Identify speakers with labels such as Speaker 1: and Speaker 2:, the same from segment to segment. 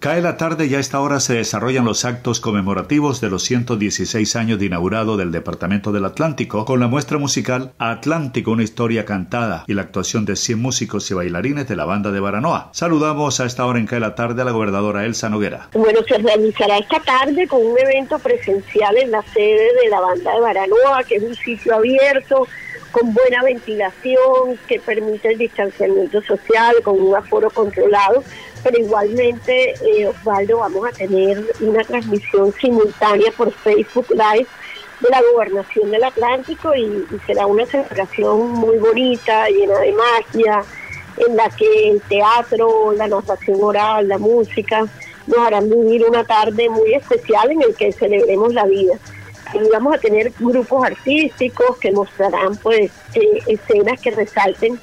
Speaker 1: Cae la tarde y a esta hora se desarrollan los actos conmemorativos de los 116 años de inaugurado del Departamento del Atlántico con la muestra musical Atlántico, una historia cantada y la actuación de 100 músicos y bailarines de la banda de Baranoa. Saludamos a esta hora en Cae la tarde a la gobernadora Elsa Noguera.
Speaker 2: Bueno, se realizará esta tarde con un evento presencial en la sede de la banda de Baranoa, que es un sitio abierto con buena ventilación, que permite el distanciamiento social, con un aforo controlado, pero igualmente, eh, Osvaldo, vamos a tener una transmisión simultánea por Facebook Live de la gobernación del Atlántico y, será una celebración muy bonita, llena de magia, en la que el teatro, la narración oral, la música nos harán vivir una tarde muy especial en el que celebremos la vida. Y vamos a tener grupos artísticos que mostrarán pues eh, escenas que resalten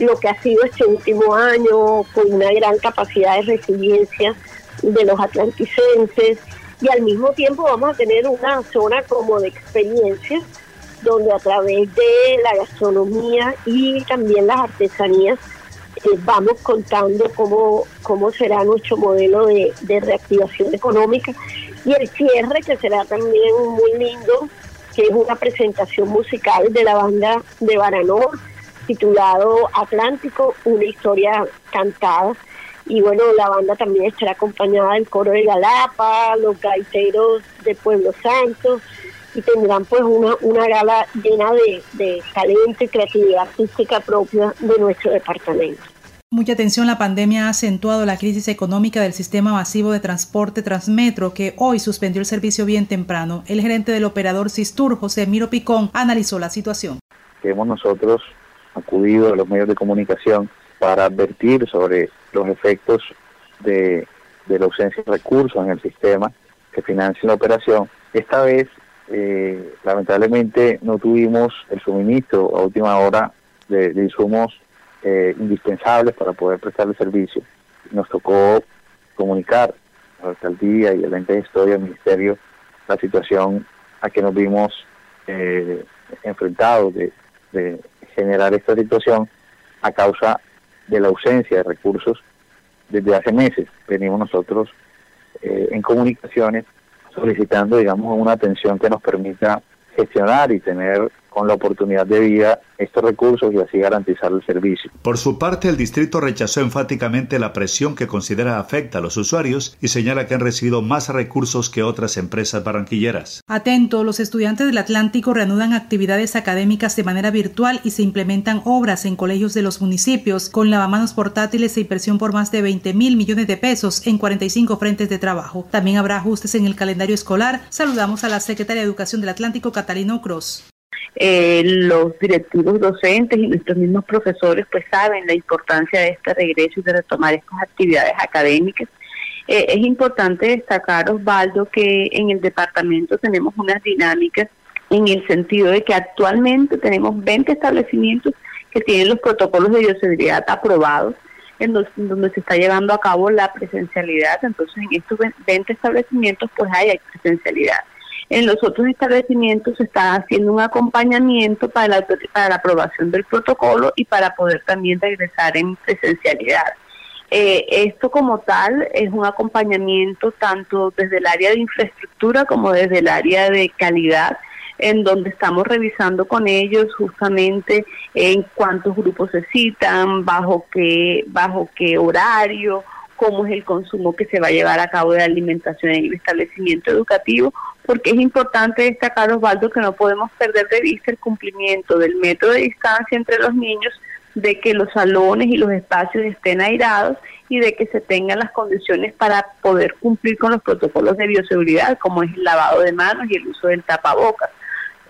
Speaker 2: lo que ha sido este último año con una gran capacidad de resiliencia de los atlanticenses. Y al mismo tiempo vamos a tener una zona como de experiencias donde a través de la gastronomía y también las artesanías eh, vamos contando cómo, cómo será nuestro modelo de, de reactivación económica. Y el cierre que será también muy lindo, que es una presentación musical de la banda de Baranoa, titulado Atlántico, una historia cantada. Y bueno, la banda también estará acompañada del coro de Galapa, los gaiteros de Pueblo Santo, y tendrán pues una, una gala llena de, de talento y creatividad artística propia de nuestro departamento.
Speaker 3: Mucha atención, la pandemia ha acentuado la crisis económica del sistema masivo de transporte Transmetro, que hoy suspendió el servicio bien temprano. El gerente del operador Sistur, José Miro Picón, analizó la situación.
Speaker 4: Hemos nosotros acudido a los medios de comunicación para advertir sobre los efectos de, la ausencia de recursos en el sistema que financia la operación. Esta vez, eh, lamentablemente, no tuvimos el suministro a última hora de insumos eh, indispensables para poder prestar el servicio. Nos tocó comunicar a la alcaldía y al ente de historia del ministerio la situación a que nos vimos eh, enfrentados de, generar esta situación a causa de la ausencia de recursos desde hace meses. Venimos nosotros eh, en comunicaciones solicitando, digamos, una atención que nos permita gestionar y tener con la oportunidad de vida estos recursos y así garantizar el servicio.
Speaker 1: Por su parte, el distrito rechazó enfáticamente la presión que considera afecta a los usuarios y señala que han recibido más recursos que otras empresas barranquilleras.
Speaker 3: Atento, los estudiantes del Atlántico reanudan actividades académicas de manera virtual y se implementan obras en colegios de los municipios con lavamanos portátiles e inversión por más de 20 mil millones de pesos en 45 frentes de trabajo. También habrá ajustes en el calendario escolar. Saludamos a la secretaria de Educación del Atlántico, Catalino Cross.
Speaker 5: Eh, los directivos docentes y nuestros mismos profesores pues saben la importancia de este regreso y de retomar estas actividades académicas. Eh, es importante destacar, Osvaldo, que en el departamento tenemos unas dinámicas en el sentido de que actualmente tenemos 20 establecimientos que tienen los protocolos de bioseguridad aprobados, en donde se está llevando a cabo la presencialidad. Entonces, en estos 20 establecimientos, pues hay presencialidad. En los otros establecimientos se está haciendo un acompañamiento para la, para la aprobación del protocolo y para poder también regresar en presencialidad. Eh, esto como tal es un acompañamiento tanto desde el área de infraestructura como desde el área de calidad, en donde estamos revisando con ellos justamente en cuántos grupos se citan, bajo qué, bajo qué horario, cómo es el consumo que se va a llevar a cabo de alimentación en el establecimiento educativo, porque es importante destacar, Osvaldo, que no podemos perder de vista el cumplimiento del método de distancia entre los niños, de que los salones y los espacios estén airados y de que se tengan las condiciones para poder cumplir con los protocolos de bioseguridad, como es el lavado de manos y el uso del tapabocas.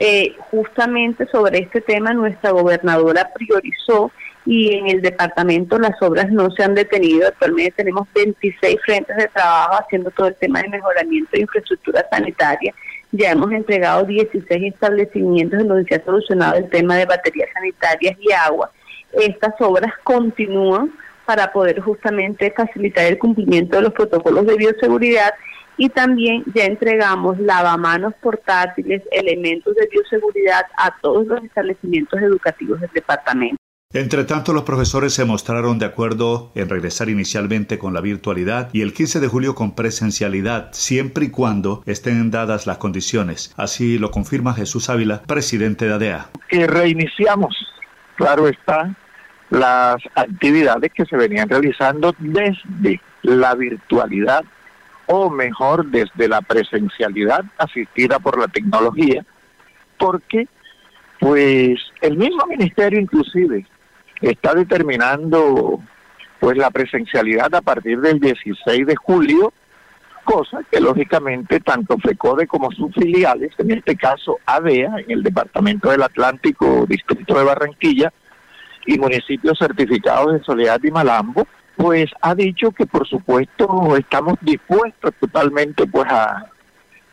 Speaker 5: Eh, justamente sobre este tema nuestra gobernadora priorizó y en el departamento las obras no se han detenido. Actualmente tenemos 26 frentes de trabajo haciendo todo el tema de mejoramiento de infraestructura sanitaria. Ya hemos entregado 16 establecimientos en donde se ha solucionado el tema de baterías sanitarias y agua. Estas obras continúan para poder justamente facilitar el cumplimiento de los protocolos de bioseguridad y también ya entregamos lavamanos portátiles, elementos de bioseguridad a todos los establecimientos educativos del departamento.
Speaker 1: Entre tanto, los profesores se mostraron de acuerdo en regresar inicialmente con la virtualidad y el 15 de julio con presencialidad, siempre y cuando estén dadas las condiciones. Así lo confirma Jesús Ávila, presidente de ADEA.
Speaker 6: Que reiniciamos, claro está, las actividades que se venían realizando desde la virtualidad o mejor desde la presencialidad asistida por la tecnología, porque pues el mismo ministerio inclusive está determinando pues la presencialidad a partir del 16 de julio, cosa que lógicamente tanto FECODE como sus filiales, en este caso ADEA, en el Departamento del Atlántico, Distrito de Barranquilla, y municipios certificados de Soledad y Malambo, pues ha dicho que por supuesto estamos dispuestos totalmente pues a,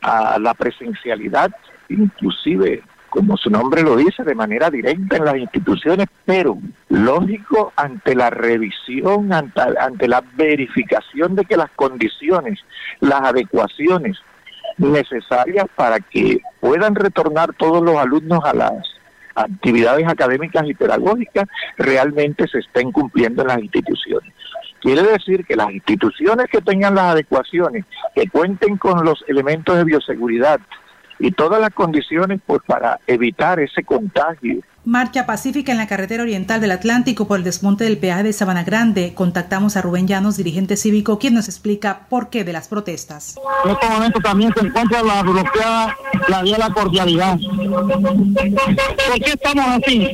Speaker 6: a la presencialidad, inclusive como su nombre lo dice, de manera directa en las instituciones, pero lógico ante la revisión, ante, la verificación de que las condiciones, las adecuaciones necesarias para que puedan retornar todos los alumnos a las actividades académicas y pedagógicas realmente se estén cumpliendo en las instituciones. Quiere decir que las instituciones que tengan las adecuaciones, que cuenten con los elementos de bioseguridad, y todas las condiciones pues para evitar ese contagio.
Speaker 3: Marcha pacífica en la carretera oriental del Atlántico por el desmonte del peaje de Sabana Grande. Contactamos a Rubén Llanos, dirigente cívico, quien nos explica por qué de las protestas.
Speaker 7: En este momento también se encuentra la bloqueada la vía de la cordialidad. ¿Por qué estamos así?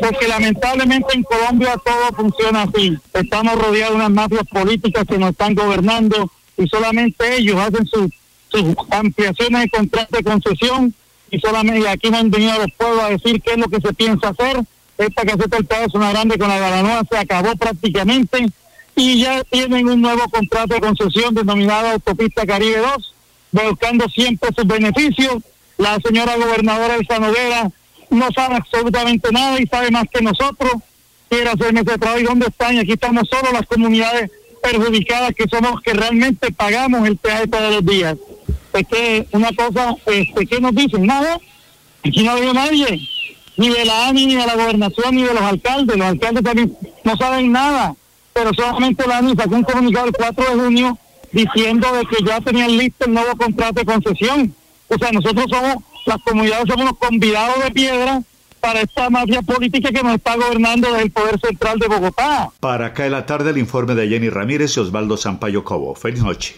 Speaker 7: Porque lamentablemente en Colombia todo funciona así. Estamos rodeados de unas mafias políticas que nos están gobernando y solamente ellos hacen su sus ampliaciones de contrato de concesión y solamente aquí no han venido los pueblos a decir qué es lo que se piensa hacer. Esta caseta del Estado una Grande con la Garanoa se acabó prácticamente y ya tienen un nuevo contrato de concesión denominado Autopista Caribe 2, buscando siempre sus beneficios. La señora gobernadora de Sanoguera no sabe absolutamente nada y sabe más que nosotros. Quiere hacerme ese trabajo y dónde están. Y aquí estamos solo las comunidades perjudicadas que somos que realmente pagamos el peaje todos los días es que una cosa, este, ¿qué nos dicen? Nada, aquí no ha nadie, ni de la ANI, ni de la gobernación, ni de los alcaldes, los alcaldes también no saben nada, pero solamente la ANI sacó un comunicado el 4 de junio diciendo de que ya tenían listo el nuevo contrato de concesión. O sea, nosotros somos, las comunidades somos los convidados de piedra para esta mafia política que nos está gobernando desde el Poder Central de Bogotá.
Speaker 1: Para acá en la tarde el informe de Jenny Ramírez y Osvaldo Sampaio Cobo. Feliz noche.